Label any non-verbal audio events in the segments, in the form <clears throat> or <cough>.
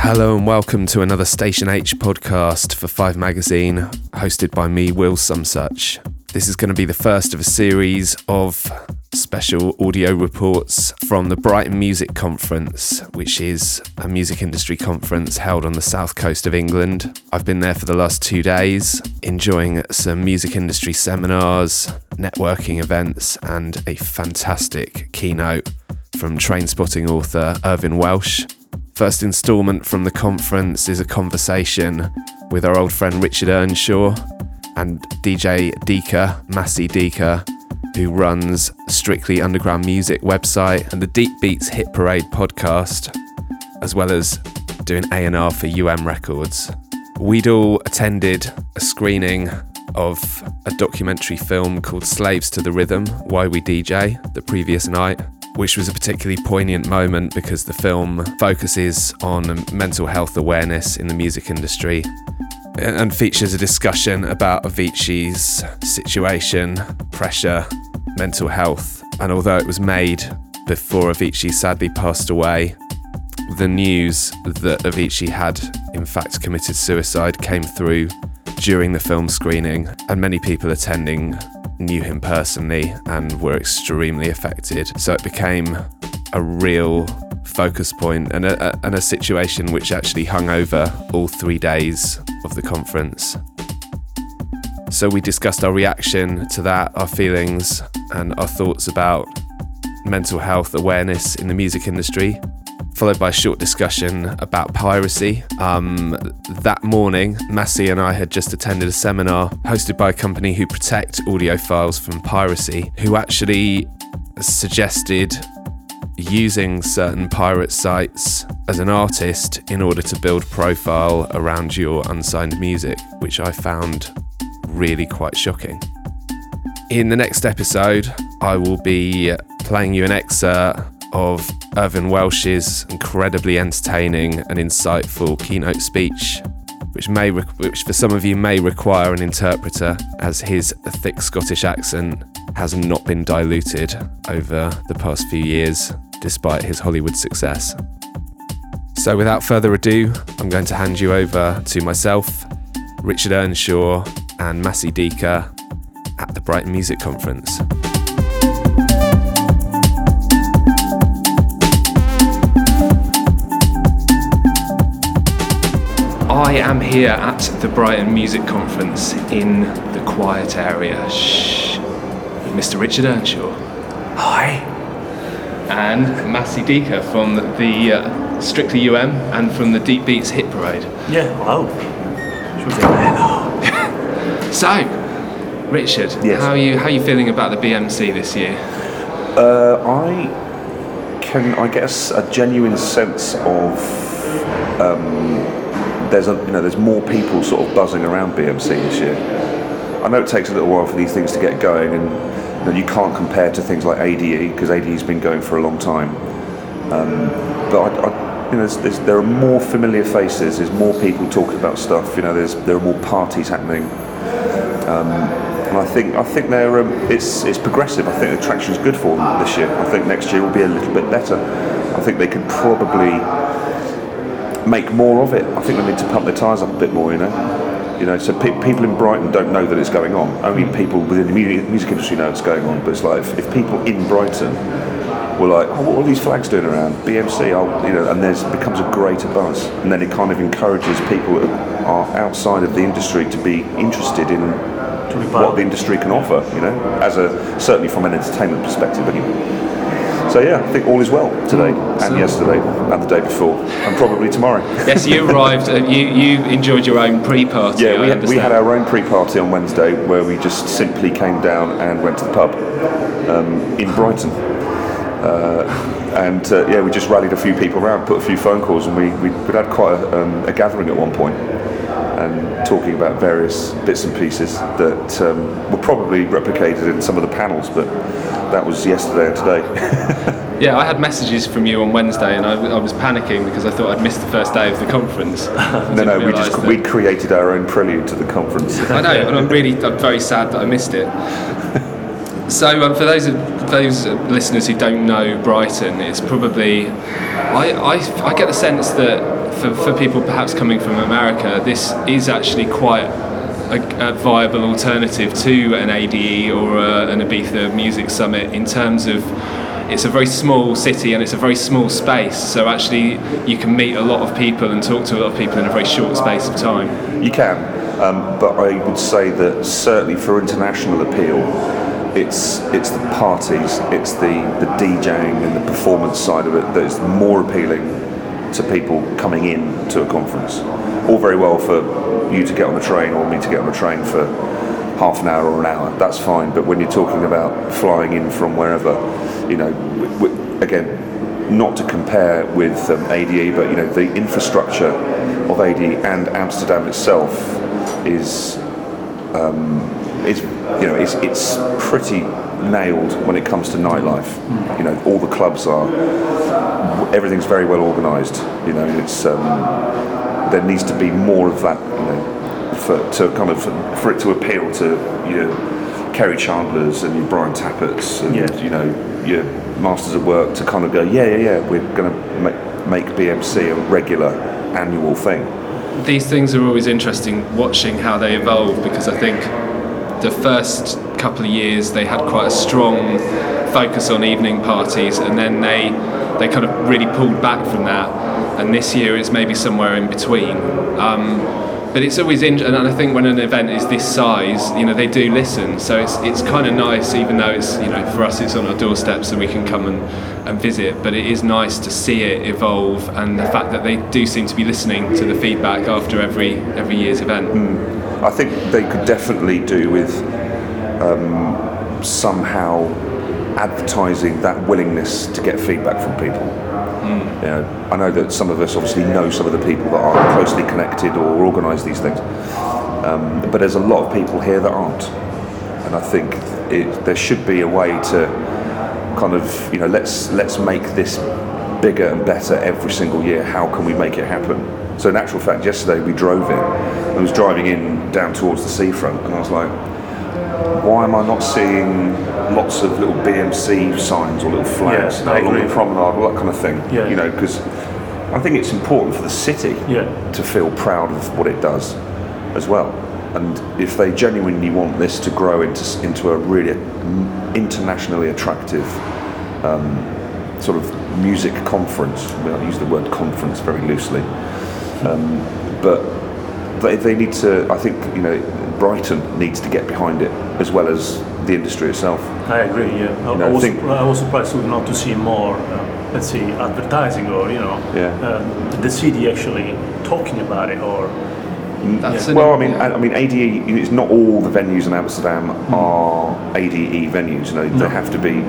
Hello and welcome to another Station H podcast for Five Magazine, hosted by me, Will Sumsuch. This is going to be the first of a series of special audio reports from the Brighton Music Conference, which is a music industry conference held on the south coast of England. I've been there for the last two days, enjoying some music industry seminars, networking events, and a fantastic keynote from Trainspotting author Irvine Welsh. First instalment from the conference is a conversation with our old friend Richard Earnshaw and DJ Deeka, Massey Deeka, who runs Strictly Underground Music website and the Deep Beats Hit Parade podcast, as well as doing A&R for UM Records. We'd all attended a screening of a documentary film called Slaves to the Rhythm, Why We DJ, the previous night which was a particularly poignant moment because the film focuses on mental health awareness in the music industry and features a discussion about Avicii's situation, pressure, mental health. And although it was made before Avicii sadly passed away, the news that Avicii had in fact committed suicide came through during the film screening, and many people attending knew him personally and were extremely affected. So it became a real focus point and a, and a situation which actually hung over all three days of the conference. So we discussed our reaction to that, our feelings, and our thoughts about mental health awareness in the music industry, followed by a short discussion about piracy. Um, that morning, Massey and I had just attended a seminar hosted by a company who protect audio files from piracy, who actually suggested using certain pirate sites as an artist in order to build profile around your unsigned music, which I found really quite shocking. In the next episode, I will be playing you an excerpt of Irvine Welsh's incredibly entertaining and insightful keynote speech, which may, re- which for some of you may require an interpreter, as his thick Scottish accent has not been diluted over the past few years, despite his Hollywood success. So, without further ado, I'm going to hand you over to myself, Richard Earnshaw, and Massey Deeka at the Brighton Music Conference. I am here at the Brighton Music Conference in the quiet area. Shh. With Mr. Richard Earnshaw. Hi. And Massey Deeka from the uh, Strictly UM and from the Deep Beats Hit Parade. Yeah, hello. Should we say hello? <laughs> So, Richard, Yes. how are you how are you feeling about the BMC this year? Uh, I can, I guess, a genuine sense of um, there's a you know there's more people sort of buzzing around BMC this year. I know it takes a little while for these things to get going, and you, know, you can't compare to things like ADE because ADE's been going for a long time. Um, but I, I, you know, there's, there's, there are more familiar faces. There's more people talking about stuff. You know, there's there are more parties happening. Um, and I think I think they're um, it's it's progressive. I think the attraction's good for them this year. I think next year will be a little bit better. I think they could probably make more of it. I think they need to pump their tyres up a bit more. You know, you know. So pe- people in Brighton don't know that it's going on. Only people within the music, music industry know it's going on. But it's like if, if people in Brighton were like, oh, what are these flags doing around? BMC, oh, you know, and there's becomes a greater buzz, and then it kind of encourages people that are outside of the industry to be interested in what the industry can offer. You know, as a certainly from an entertainment perspective, anyway. So yeah, I think all is well today and yesterday and the day before and probably tomorrow. Yes, you <laughs> arrived. Uh, you you enjoyed your own pre-party. Yeah, we had, we had our own pre-party on Wednesday where we just simply came down and went to the pub um, in Brighton. Uh, and uh, yeah, we just rallied a few people around, put a few phone calls, and we we we'd had quite a, um, a gathering at one point, and talking about various bits and pieces that um, were probably replicated in some of the panels, but that was yesterday and today. <laughs> Yeah, I had messages from you on Wednesday, and I, I was panicking because I thought I'd missed the first day of the conference. <laughs> no, no, we just we created our own prelude to the conference. I know, and I'm <laughs> really, I'm very sad that I missed it. So, um, for those of, those listeners who don't know Brighton, it's probably, I, I, I get the sense that for, for people perhaps coming from America, this is actually quite a, a viable alternative to an ADE or a, an Ibiza Music Summit in terms of it's a very small city and it's a very small space. So actually, you can meet a lot of people and talk to a lot of people in a very short space of time. You can, um, but I would say that certainly for international appeal, it's it's the parties, it's the the DJing and the performance side of it that is more appealing to people coming in to a conference. All very well for you to get on the train or me to get on the train for half an hour or an hour. That's fine. But when you're talking about flying in from wherever, you know, again, not to compare with um, ADE, but you know, the infrastructure of ADE and Amsterdam itself is um, is you know it's, it's pretty nailed when it comes to nightlife. You know, all the clubs are everything's very well organised. You know, it's um, there needs to be more of that. You know, for to kind of for it to appeal to your Kerri Chandlers and your Brian Tapperts and Yeah. you know your Masters at Work to kind of go, yeah, yeah, yeah, we're going to make, make BMC a regular annual thing. These things are always interesting watching how they evolve because I think the first couple of years they had quite a strong focus on evening parties and then they they kind of really pulled back from that. And this year is maybe somewhere in between. Um, but it's always in, and I think when an event is this size, you know, they do listen. So it's it's kind of nice, even though it's you know for us it's on our doorstep, so we can come and, and visit. But it is nice to see it evolve, and the fact that they do seem to be listening to the feedback after every every year's event. I think they could definitely do with um, somehow advertising that willingness to get feedback from people. You know, I know that some of us obviously know some of the people that are closely connected or organise these things, um, but there's a lot of people here that aren't, and I think it, there should be a way to kind of you know let's let's make this bigger and better every single year. How can we make it happen? So in actual fact, yesterday we drove in. I was driving in down towards the seafront, and I was like, why am I not seeing lots of little BMC signs or little flags Yeah, along the promenade, all that kind of thing? Yeah. You know, because I think it's important for the city Yeah. to feel proud of what it does as well. And if they genuinely want this to grow into into a really internationally attractive um, sort of music conference, I, mean, I use the word conference very loosely, um, but they, they need to. I think you know Brighton needs to get behind it as well as the industry itself. I agree. Yeah, I, know, I was think- I was surprised not to see more, uh, let's say, advertising or you know, Yeah. um, the city actually talking about it or That's an- Well, I mean, I I mean, ADE. It's not all the venues in Amsterdam are ADE venues. You know, they have to be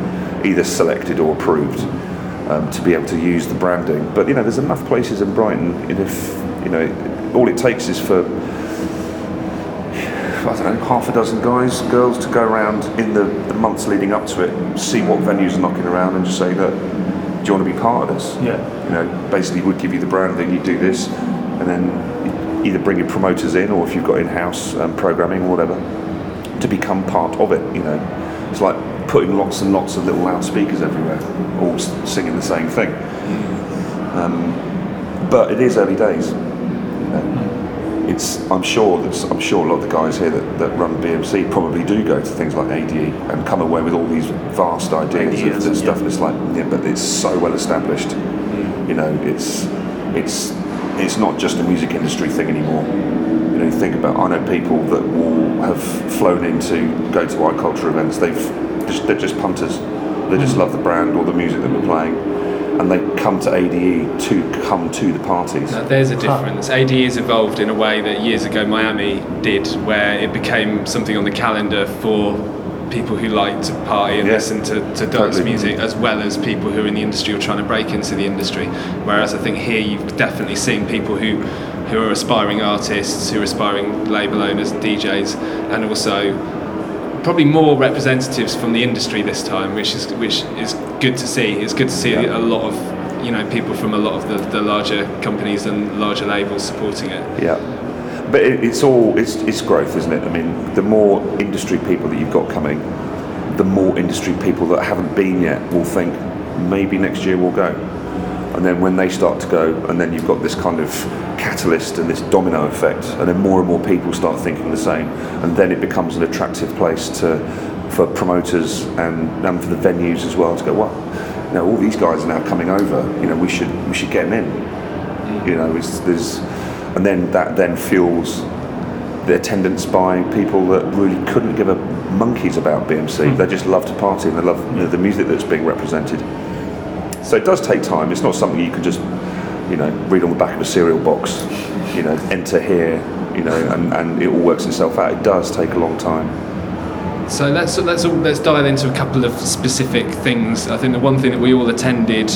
either selected or approved um, to be able to use the branding. But you know, there's enough places in Brighton. And if you know, all it takes is for I don't know, half a dozen guys, girls to go around in the, the months leading up to it, see what venues are knocking around, and just say, look, do you want to be part of this? Yeah. You know, basically, would give you the branding, you do this, and then either bring your promoters in, or if you've got in-house um, programming or whatever, to become part of it. You know, it's like putting lots and lots of little loudspeakers everywhere, all singing the same thing. Um, but it is early days. You know. It's, I'm sure that I'm sure a lot of the guys here that, that run BMC probably do go to things like ADE and come away with all these vast ideas, of stuff. yeah. And it's like, yeah, but it's so well established. Mm. You know, it's it's it's not just a music industry thing anymore. You know, you think about I know people that will have flown in to go to our culture events. They've just, they're just punters. They just mm. love the brand or the music that we're playing, and they come to ADE to come to the parties. Now, there's a difference. ADE has evolved in a way that years ago Miami did, where it became something on the calendar for people who like to party and Yeah. listen to, to dance Totally. music, as well as people who are in the industry or trying to break into the industry. Whereas I think here you've definitely seen people who who are aspiring artists, who are aspiring label owners and DJs, and also probably more representatives from the industry this time, which is which is good to see. It's good to see a lot of you know people from a lot of the, the larger companies and larger labels supporting it. Yeah, but it, it's all it's it's growth, isn't it? I mean, the more industry people that you've got coming, the more industry people that haven't been yet will think maybe next year we'll go. And then when they start to go, and then you've got this kind of catalyst and this domino effect, and then more and more people start thinking the same, and then it becomes an attractive place to for promoters and, and for the venues as well to go. Well, you know, all these guys are now coming over. You know, we should we should get them in. You know, it's, there's, and then that then fuels the attendance by people that really couldn't give a monkeys about BMC. Hmm. They just love to party and they love you know, the music that's being represented. So it does take time. It's not something you can just, you know, read on the back of a cereal box, you know, enter here, you know, and, and it all works itself out. It does take a long time. So let's let's let's dive into a couple of specific things. I think the one thing that we all attended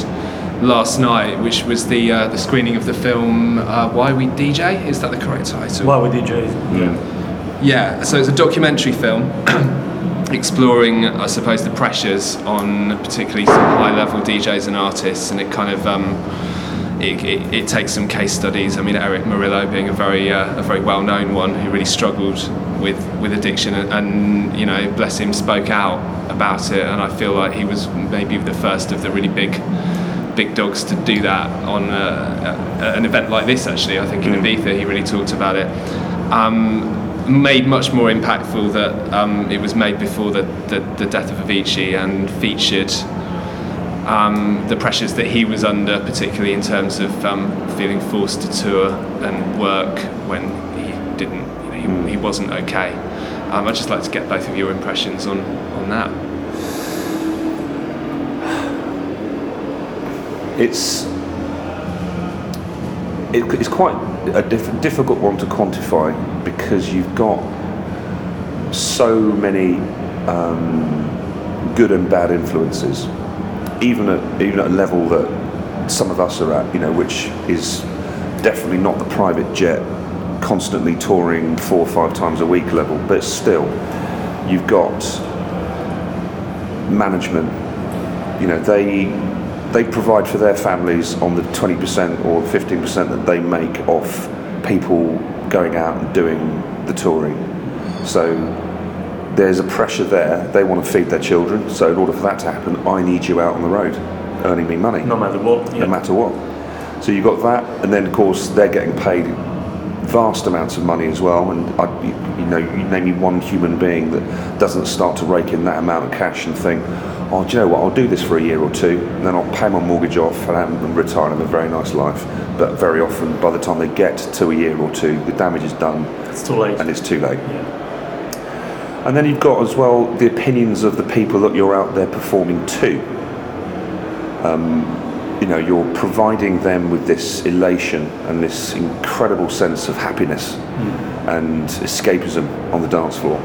last night, which was the uh, the screening of the film uh, "Why We DJ." Is that the correct title? Why we DJ? Yeah. Yeah, so it's a documentary film <clears throat> exploring, I suppose, the pressures on particularly some high-level DJs and artists, and it kind of um, it, it, it takes some case studies. I mean, Erick Morillo being a very uh, a very well-known one who really struggled with with addiction, and, and you know, bless him, spoke out about it, and I feel like he was maybe the first of the really big big dogs to do that on uh, a, an event like this. Actually, I think in Ibiza he really talked about it. Um, made much more impactful that um, it was made before the, the, the death of Avicii and featured um, the pressures that he was under, particularly in terms of um, feeling forced to tour and work when he didn't, he, he wasn't okay. Um, I'd just like to get both of your impressions on, on that. It's it, it's quite a diff- difficult one to quantify because you've got so many um, good and bad influences, even at even at a level that some of us are at, you know, which is definitely not the private jet, constantly touring four or five times a week level, but still, you've got management. You know, they they provide for their families on the 20% or 15% that they make off people going out and doing the touring. So there's a pressure there. They want to feed their children. So in order for that to happen, I need you out on the road earning me money, No matter what. no matter what. So you've got that, and then of course they're getting paid vast amounts of money as well. And I, you, you know, you name me one human being that doesn't start to rake in that amount of cash and think, oh, do you know what? I'll do this for a year or two, and then I'll pay my mortgage off and, retire and have a very nice life. But very often, by the time they get to a year or two, the damage is done It's too late. and it's too late. Yeah. And then you've got as well the opinions of the people that you're out there performing to. Um, you know, you're providing them with this elation and this incredible sense of happiness and escapism on the dance floor.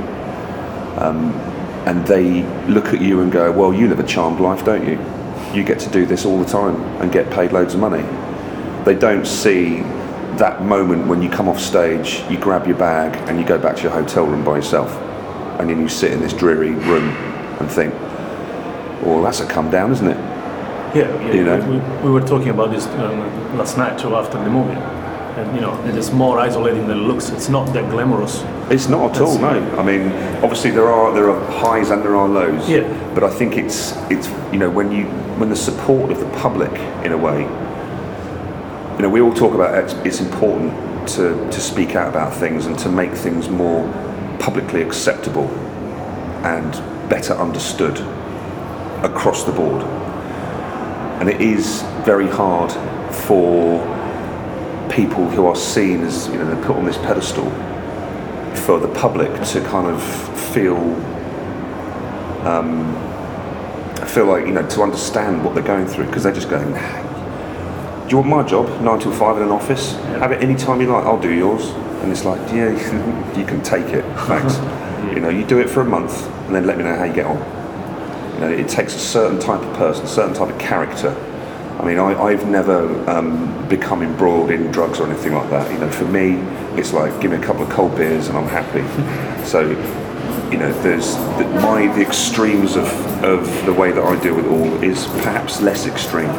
Um, and they look at you and go, Well, you live a charmed life, don't you? You get to do this all the time and get paid loads of money. They don't see that moment when you come off stage, you grab your bag and you go back to your hotel room by yourself. And then you sit in this dreary room and think, Well, that's a come down, isn't it? Yeah, yeah. You know? we, we were talking about this um, last night too after the movie, and you know it is more isolating than it looks. It's not that glamorous. It's not at all. No, I mean, obviously there are there are highs and there are lows. Yeah. But I think it's it's you know when you when the support of the public in a way. You know, we all talk about it's, it's important to to speak out about things and to make things more publicly acceptable and better understood across the board. And it is very hard for people who are seen as you know they're put on this pedestal for the public to kind of feel um, feel like you know to understand what they're going through because they're just going do you want my job nine till five in an office? Have it any time you like I'll do yours. And it's like yeah <laughs> you can take it thanks. <laughs> You know you do it for a month and then let me know how you get on you know it takes a certain type of person a certain type of character I mean, I, I've never um, become embroiled in drugs or anything like that. You know, for me, it's like give me a couple of cold beers and I'm happy. <laughs> so, you know, there's the, my the extremes of, of the way that I deal with it all is perhaps less extreme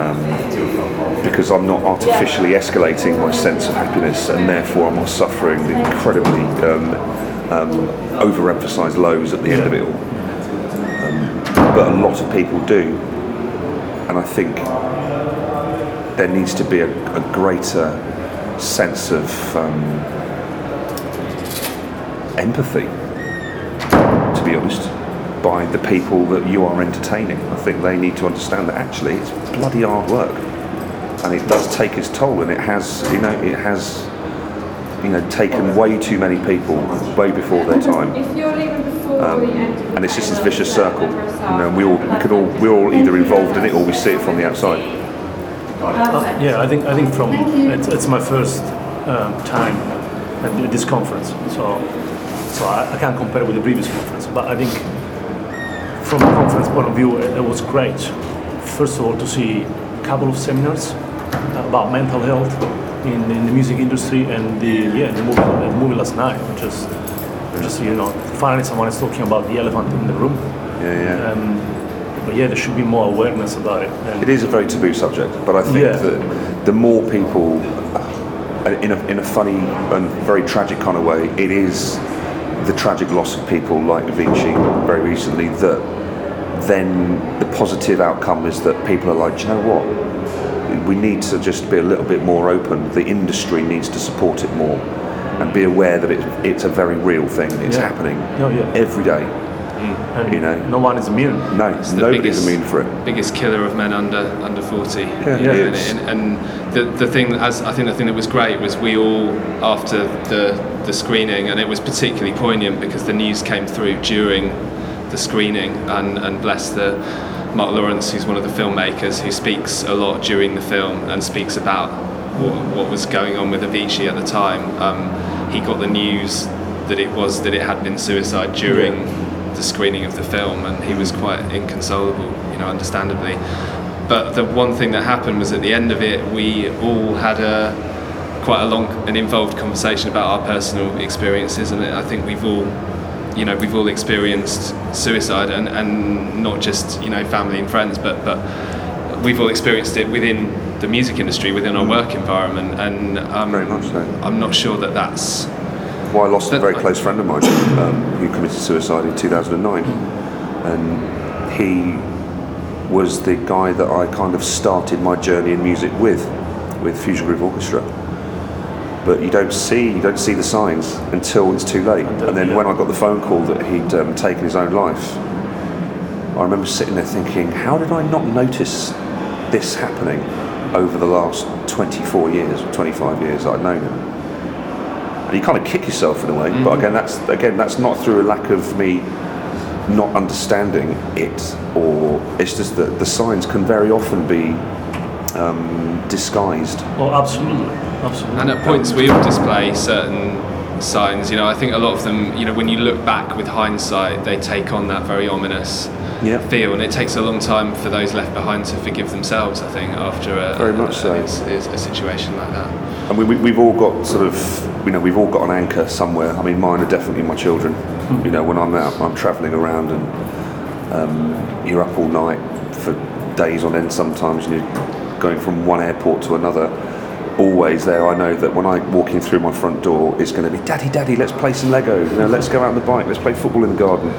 um, because I'm not artificially escalating my sense of happiness and therefore I'm not suffering the incredibly um, um, overemphasized lows at the end of it all. But a lot of people do and I think there needs to be a, a greater sense of um, empathy, to be honest, by the people that you are entertaining. I think they need to understand that actually it's bloody hard work, and it does take its toll, and it has, you know, it has, you know, taken way too many people way before their time. If you're leaving before the end of the and it's just this vicious circle. You ourselves. know, we all we could all we're all either involved in it or we see it from the outside. Perfect. Yeah, I think I think from it's, it's my first um, time at this conference, so so I, I can't compare with the previous conference. But I think from a conference point of view, it, it was great. First of all, to see a couple of seminars about mental health in, in the music industry and the yeah the movie the movie last night, which is just you know finally someone is talking about the elephant in the room. Yeah, yeah. Um, but yeah, there should be more awareness about it. And It is a very taboo subject, but I think Yeah. that the more people, in a, in a funny and very tragic kind of way, it is the tragic loss of people like Avicii very recently that then the positive outcome is that people are like, you know what? We need to just be a little bit more open. The industry needs to support it more and be aware that it, it's a very real thing. It's Yeah. happening Oh, yeah. every day. Mm. and you know. no one is immune. No, It's nobody's biggest- immune for it. biggest killer of men under under 40 Yeah, you know, and, and, and the, the thing as I think the thing that was great was we all after the the screening and it was particularly poignant because the news came through during the screening and, and bless the Mark Lawrence who's one of the filmmakers who speaks a lot during the film and speaks about what, what was going on with Avicii at the time um, he got the news that it was that it had been suicide during the screening of the film, and he was quite inconsolable, you know, understandably. But the one thing that happened was at the end of it, we all had a quite a long and involved conversation about our personal experiences, and I think we've all, you know, we've all experienced suicide, and, and not just you know family and friends, but but we've all experienced it within the music industry, within our work environment, and um, Very much so. I'm not sure that that's Well, I lost a very close friend of mine um, who committed suicide in 2009, and he was the guy that I kind of started my journey in music with, with Fusion Groove Orchestra. But you don't see you don't see the signs until it's too late. And then when I got the phone call that he'd um, taken his own life, I remember sitting there thinking, how did I not notice this happening over the last 24 years, 25 years that I'd known him? and you kind of kick yourself in a way. But again, that's again that's not through a lack of me not understanding it, or it's just that the signs can very often be um, disguised. Oh, absolutely, absolutely. And at points we all display certain signs. You know, I think a lot of them, you know, when you look back with hindsight, they take on that very ominous Yeah. feel, and it takes a long time for those left behind to forgive themselves. I think after a, Very much so. a, a, a situation like that. And we, we, we've all got sort of, you know, we've all got an anchor somewhere. I mean, mine are definitely my children. You know, when I'm out, I'm travelling around and um, you're up all night for days on end sometimes, and you're going from one airport to another. Always there, I know that when I walk in through my front door, it's going to be, Daddy, Daddy, let's play some Lego. You know, let's go out on the bike, let's play football in the garden.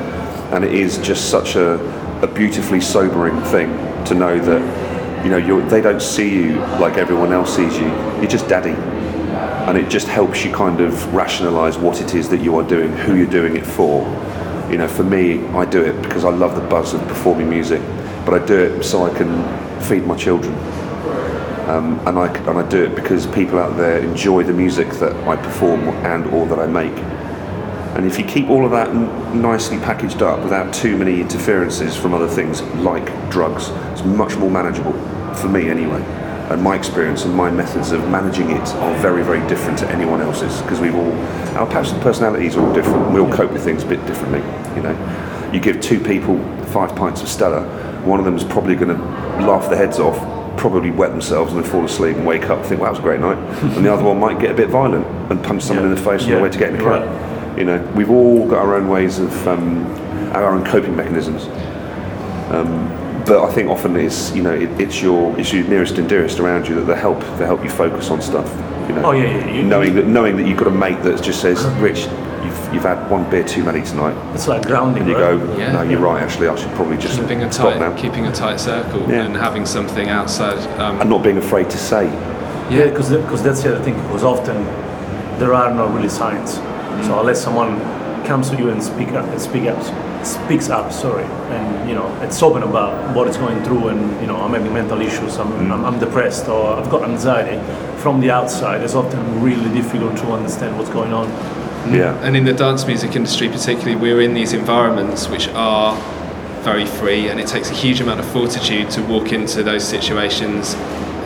And it is just such a, a beautifully sobering thing to know that, you know, they don't see you like everyone else sees you. You're just Daddy and it just helps you kind of rationalize what it is that you are doing, who you're doing it for. You know, for me, I do it because I love the buzz of performing music, but I do it so I can feed my children. Um, and I and I do it because people out there enjoy the music that I perform and or that I make. And if you keep all of that n- nicely packaged up without too many interferences from other things like drugs, it's much more manageable for me anyway. And my experience and my methods of managing it are very, very different to anyone else's because we've all our pers- personalities are all different. and We all cope with things a bit differently. You know, you give two people five pints of Stella, one of them is probably going to laugh their heads off, probably wet themselves and then fall asleep and wake up and think, "Well, that was a great night," <laughs> and the other one might get a bit violent and punch someone in the face on Yeah. the way to get in the Right. You know, we've all got our own ways of um, our own coping mechanisms. Um, but I think often it's you know it, it's your it's your nearest and dearest around you that they help they help you focus on stuff. You know, Oh, yeah, yeah, you- knowing that knowing that you've got a mate that just says, <laughs> "Rich, you've you've had one beer too many tonight, It's like grounding. and you right? go, Yeah. no, you're right. Actually, I should probably just keeping a stop tight, now, keeping a tight circle Yeah. and having something outside. Um, and not being afraid to say. Yeah, because because that's the other thing. Because often there are no really signs. So unless someone comes to you and speak up, and speak up, speaks up, sorry, and you know, it's open about what it's going through, and you know, I'm having mental issues, I'm, I'm, I'm depressed, or I've got anxiety. From the outside, it's often really difficult to understand what's going on. Mm. Yeah. and in the dance music industry, particularly, we're in these environments which are very free, and it takes a huge amount of fortitude to walk into those situations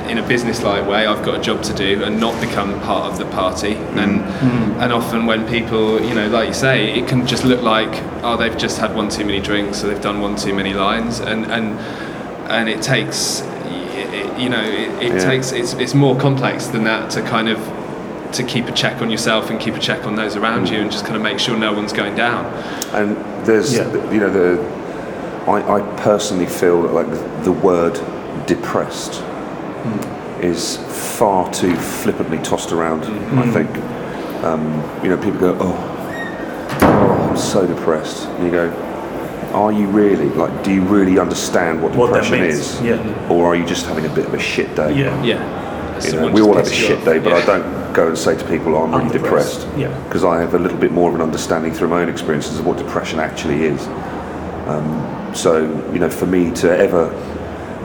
in a business-like way. I've got a job to do, and not become part of the party. Mm. And mm. and often when people, you know, like you say, it can just look like oh, they've just had one too many drinks, or they've done one too many lines, and and and it takes, you know, it, it Yeah. takes it's it's more complex than that to kind of to keep a check on yourself and keep a check on those around you and just kind of make sure no one's going down. And there's, Yeah. you know, the. I, I personally feel that like the, the word depressed is far too flippantly tossed around. I think, um, you know, people go, oh, oh, I'm so depressed. And you go, are you really? Like, do you really understand what What that depression means, is? yeah. Or are you just having a bit of a shit day? Yeah. Yeah. You know, we all have a shit day, but Yeah. I don't go and say to people, oh, I'm really I'm depressed." depressed. Yeah. Because I have a little bit more of an understanding through my own experiences of what depression actually is. Um, so, you know, for me to ever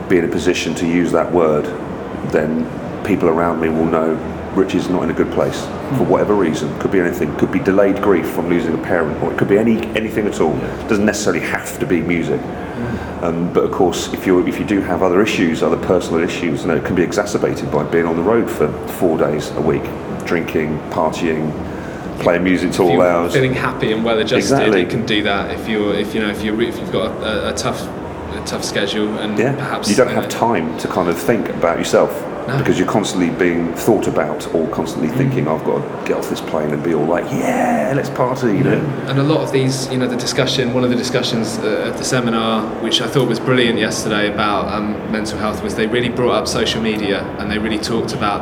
be in a position to use that word, then people around me will know Rich is not in a good place for whatever reason. Could be anything. Could be delayed grief from losing a parent, or it could be any anything at all. Doesn't necessarily have to be music. Um, but of course, if you if you do have other issues, other personal issues, you know, it can be exacerbated by being on the road for four days a week, drinking, partying, playing music If all hours. feeling happy and well adjusted, Exactly. it can do that. If you're, if you know, if you if you've got a, a tough, a tough schedule and Yeah, perhaps you don't uh, have time to kind of think about yourself No. because you're constantly being thought about or constantly Mm. thinking, I've got to get off this plane and be all like, yeah, let's party, you know. And a lot of these, you know, the discussion, one of the discussions uh, at the seminar, which I thought was brilliant yesterday about um, mental health, was they really brought up social media and they really talked about,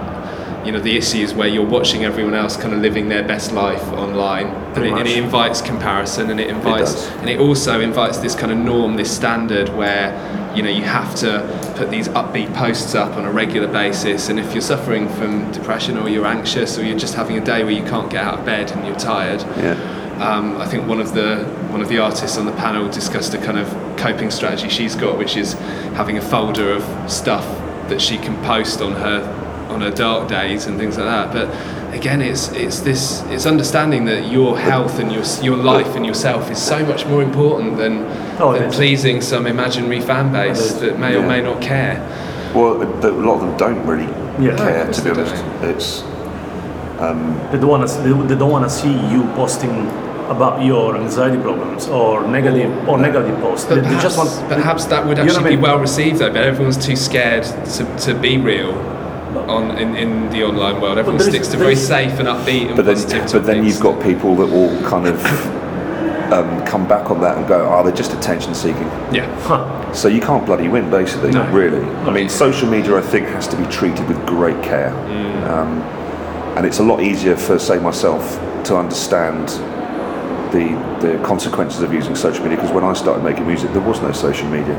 you know, the issues where you're watching everyone else kind of living their best life online. And it, and it invites comparison and it invites, does. and it also invites this kind of norm, this standard where, you know, you have to put these upbeat posts up on a regular basis. And if you're suffering from depression or you're anxious or you're just having a day where you can't get out of bed and you're tired, Yeah. um, I think one of the one of the artists on the panel discussed a kind of coping strategy she's got, which is having a folder of stuff that she can post on her on her dark days and things like that. But again, it's it's this it's understanding that your health and your your life and yourself is so much more important than, Oh, than pleasing some imaginary fan base is. that may or may not care. Well, a a lot of them don't really Yeah. care, No, to be course honest. they It's um, They don't want to. They, they don't want to see you posting about your anxiety problems or negative or negative posts. But They, they perhaps, just want. perhaps that would You know actually what I be well received though, but everyone's too scared to, to be real on in, in the online world. Everyone sticks to very safe and upbeat and but then, positive but then you've got people that will kind of um, come back on that and go, "Oh, they're just attention seeking." yeah. Huh. So you can't bloody win, basically. No. Really. I mean, social media, I think, has to be treated with great care, um, and it's a lot easier for, say, myself to understand the the consequences of using social media because when I started making music, there was no social media.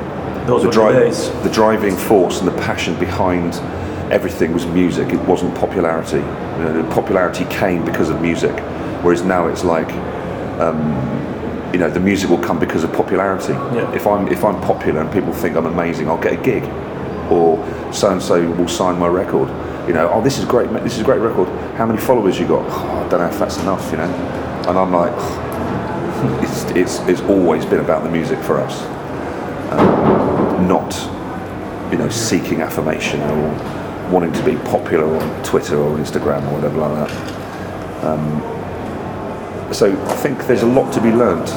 Those the, were the days. the driving force and the passion behind everything was music. It wasn't popularity. You know, popularity came because of music, whereas now it's like you know the music will come because of popularity. Yeah. If I'm if I'm popular and people think I'm amazing, I'll get a gig, or so and so will sign my record. You know, oh this is great, this is a great record. How many followers you got? Oh, I don't know if that's enough. You know, and I'm like, <laughs> it's it's it's always been about the music for us, um, not you know seeking affirmation or wanting to be popular on Twitter or Instagram or whatever like that. So I think there's a lot to be learnt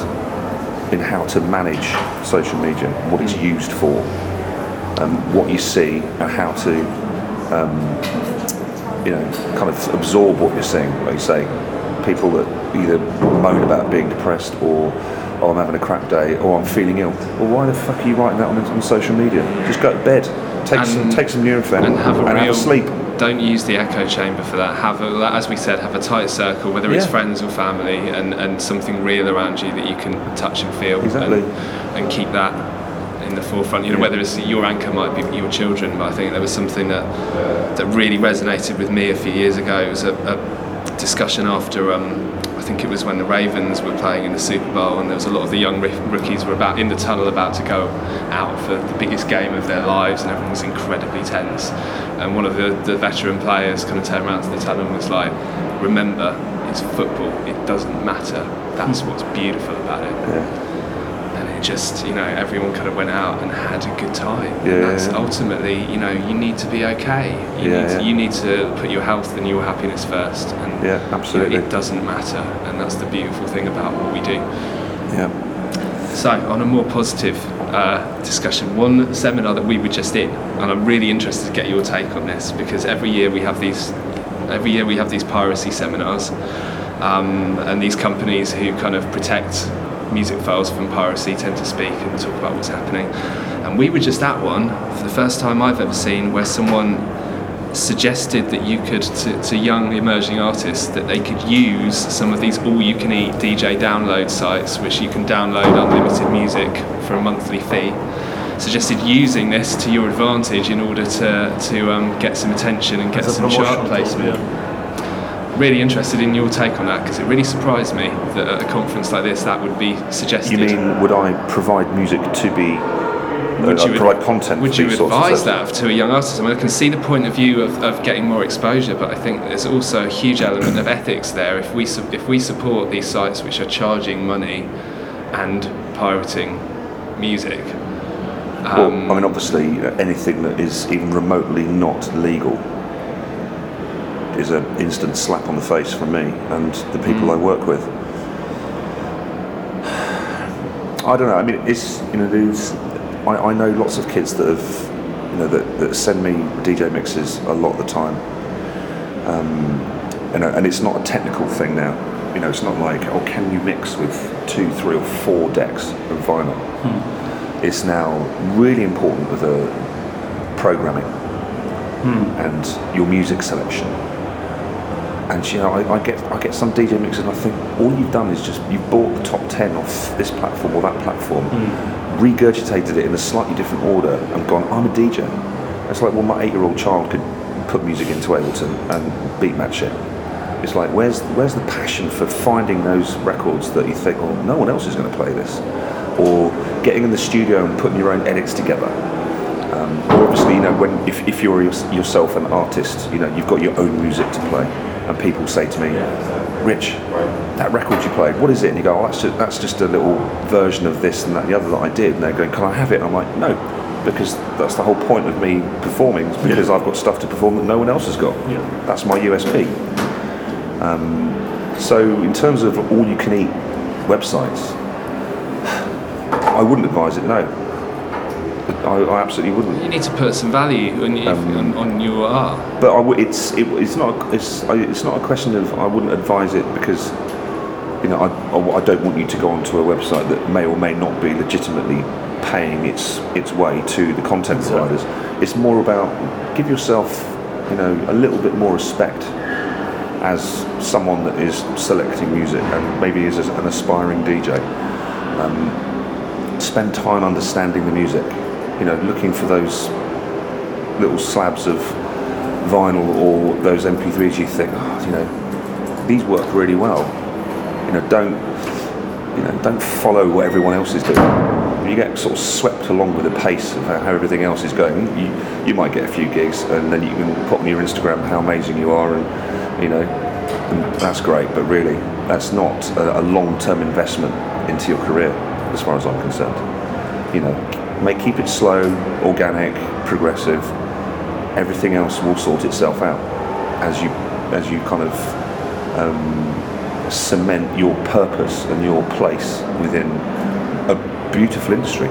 in how to manage social media, what it's used for, um, what you see, and how to, um, you know, kind of absorb what you're seeing. Like you say, people that either moan about being depressed or, oh, I'm having a crap day, or I'm feeling ill. Well, why the fuck are you writing that on, on social media? Just go to bed, take some, And- take some Nurofen, and have a and have real- a sleep. don't use the echo chamber for that. Have a, as we said, have a tight circle, whether it's friends or family, and, and something real around you that you can touch and feel, Exactly. and, and keep that in the forefront. You know, whether it's your anchor might be your children, but I think there was something that that really resonated with me a few years ago. It was a, a discussion after. Um, think it was when the Ravens were playing in the Super Bowl, and there was a lot of the young roo- rookies were about in the tunnel about to go out for the biggest game of their lives, and everyone was incredibly tense. And one of the, the veteran players kind of turned around to the tunnel and was like, "Remember, it's football. It doesn't matter. That's hmm. what's beautiful about it." Yeah. Just you know everyone kind of went out and had a good time Yeah, and that's ultimately you know you need to be okay you, Yeah, need to, yeah. you need to put your health and your happiness first and Yeah, you know, absolutely. it doesn't matter and that's the beautiful thing about what we do Yeah. so on a more positive uh, discussion one seminar that we were just in and I'm really interested to get your take on this because every year we have these every year we have these piracy seminars um, and these companies who kind of protect music files from piracy tend to speak and talk about what's happening. And we were just at one for the first time I've ever seen where someone suggested that you could to, to young emerging artists that they could use some of these all-you-can-eat DJ download sites, which you can download unlimited music for a monthly fee. Suggested using this to your advantage in order to to um, get some attention and get As some chart placement. Really interested in your take on that because it really surprised me that at a conference like this that would be suggested. You mean would I provide music to be? would uh, you provide content? Would you advise that to a young artist? I mean, I can see the point of view of, of getting more exposure, but I think there's also a huge element of ethics there. If we su- if we support these sites which are charging money and pirating music, Well, um, I mean, obviously, uh, anything that is even remotely not legal is an instant slap on the face from me and the people I hmm. work with. I don't know. I mean, it's you know, there's. I, I know lots of kids that have, you know, that, that send me DJ mixes a lot of the time. Um, you know, and it's not a technical thing now. You know, it's not like, oh, can you mix with two, three, or four decks of vinyl? Hmm. It's now really important with the programming hmm. and your music selection. And you know, I, I get I get some DJ mixes, and I think all you've done is just you've bought the top ten off this platform or that platform, regurgitated it in a slightly different order, and gone, I'm a DJ. It's like, well, my eight-year-old child could put music into Ableton and beat match it. It's like, where's where's the passion for finding those records that you think, well, no one else is going to play this, or getting in the studio and putting your own edits together. Um, or obviously, you know, when if, if you're yourself an artist, you know, you've got your own music to play, and people say to me, "Rich, that record you played, what is it?" And you go, "Oh, that's just, that's just a little version of this and that, and the other that I did." And they're going, "Can I have it?" And I'm like, "No." Because that's the whole point of me performing, because I've got stuff to perform that no one else has got. Yeah. That's my USP. Um, so, in terms of all you can eat websites, <sighs> I wouldn't advise it, no. I, I absolutely wouldn't. you need to put some value on, your- Um, on, on your art. But I w- it's it, it's not it's it's not a question of I wouldn't advise it because you know I, I, I don't want you to go onto a website that may or may not be legitimately paying its its way to the content providers. It's more about give yourself you know a little bit more respect as someone that is selecting music and maybe is an aspiring DJ. Um, spend time understanding the music. You know, looking for those little slabs of vinyl or those MP3s you think, oh, ah, you know, these work really well. You know, don't you know, don't follow what everyone else is doing. You get sort of swept along with the pace of how how everything else is going, you you might get a few gigs and then you can put on your Instagram how amazing you are and you know, and that's great. But really, that's not a, a long-term investment into your career, as far as I'm concerned. You know, make keep it slow, organic, progressive everything else will sort itself out as you as you kind of um, cement your purpose and your place within a beautiful industry.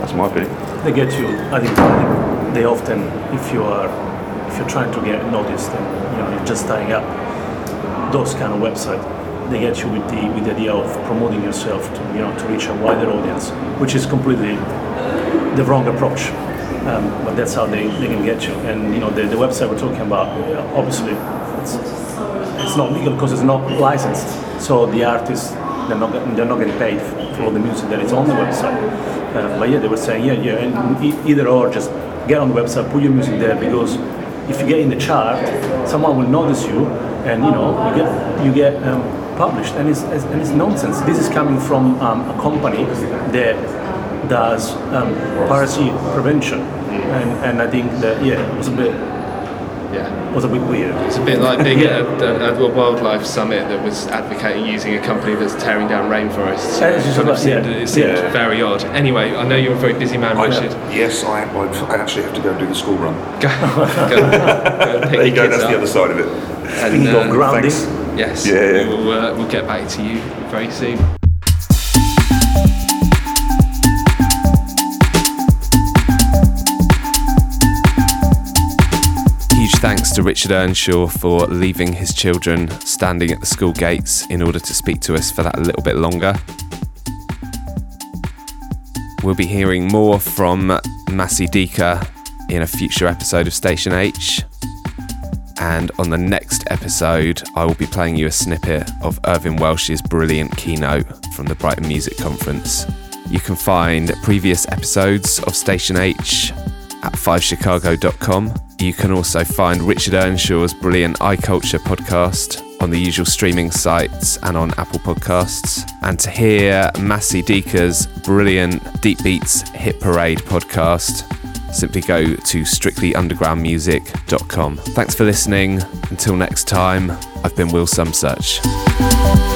That's my opinion. They get you. I think, I think they often, if you are, if you're trying to get noticed and you know you're just starting up, those kind of websites, they get you with the with the idea of promoting yourself to you know to reach a wider audience, which is completely the wrong approach. Um, but that's how they, they can get you. And you know the, the website we're talking about, obviously, it's, it's not legal because it's not licensed. So the artists they're not they're not getting paid for all the music that is on the website. Uh, but yeah, they were saying yeah yeah, and either or just get on the website, put your music there because if you get in the chart, someone will notice you, and you know you get you get um, published, and it's, it's and it's nonsense. This is coming from um, a company that does um, piracy prevention, and, and I think that yeah, it was a bit Yeah. was a bit weird. It's a bit like being at a, a wildlife summit that was advocating using a company that's tearing down rainforests. Yeah, it's just of about- seemed, yeah. it seemed Yeah. very odd. Anyway, I know you're a very busy man, I, Richard. yes, I, I actually have to go and do the school run. Go, go, go <laughs> pick There you your go. kids That's up. the other side of it. And, uh, grounding, thanks. Yes, Yeah, yeah. We'll, uh, we'll get back to you very soon. Huge thanks to Richard Earnshaw for leaving his children standing at the school gates in order to speak to us for that a little bit longer. We'll be hearing more from Massi Deeka in a future episode of Station H. And on the next episode, I will be playing you a snippet of Irvine Welsh's brilliant keynote from the Brighton Music Conference. You can find previous episodes of Station H at 5chicago.com. You can also find Richard Earnshaw's brilliant iCulture podcast on the usual streaming sites and on Apple Podcasts. And to hear Massey Deeka's brilliant Deep Beats Hit Parade podcast, simply go to strictlyundergroundmusic.com. Thanks for listening. Until next time, I've been Will Sumsuch.